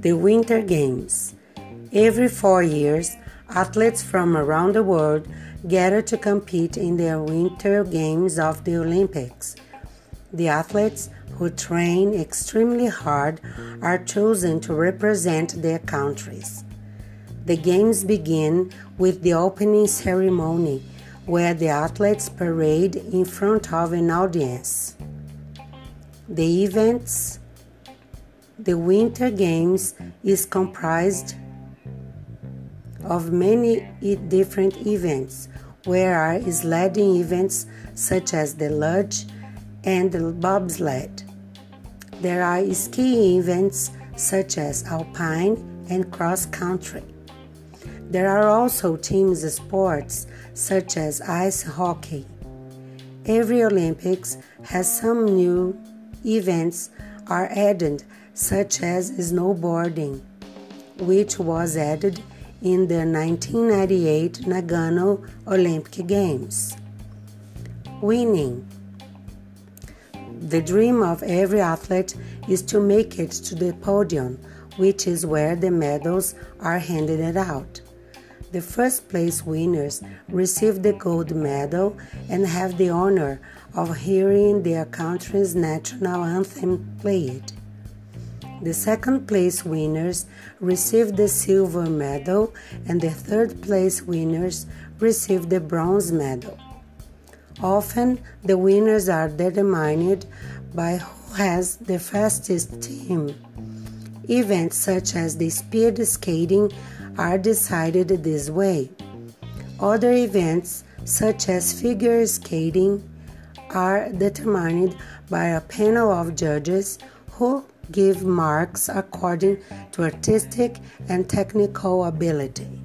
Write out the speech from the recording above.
The Winter Games. Every four years, athletes from around the world gather to compete in the Winter Games of the Olympics. The athletes who train extremely hard are chosen to represent their countries. The games begin with the opening ceremony, where the athletes parade in front of an audience. The events the Winter Games is comprised of many different events, where are sledding events such as the luge and the bobsled. There are skiing events such as alpine and cross country. There are also team sports such as ice hockey. Every Olympics has some new events are added such as snowboarding, which was added in the 1998 Nagano Olympic Games. Winning. The dream of every athlete is to make it to the podium, which is where the medals are handed out. The first place winners receive the gold medal and have the honor of hearing their country's national anthem played. The second place winners receive the silver medal, and the third place winners receive the bronze medal. Often, the winners are determined by who has the fastest team. Events such as the speed skating are decided this way. Other events, such as figure skating, are determined by a panel of judges who give marks according to artistic and technical ability.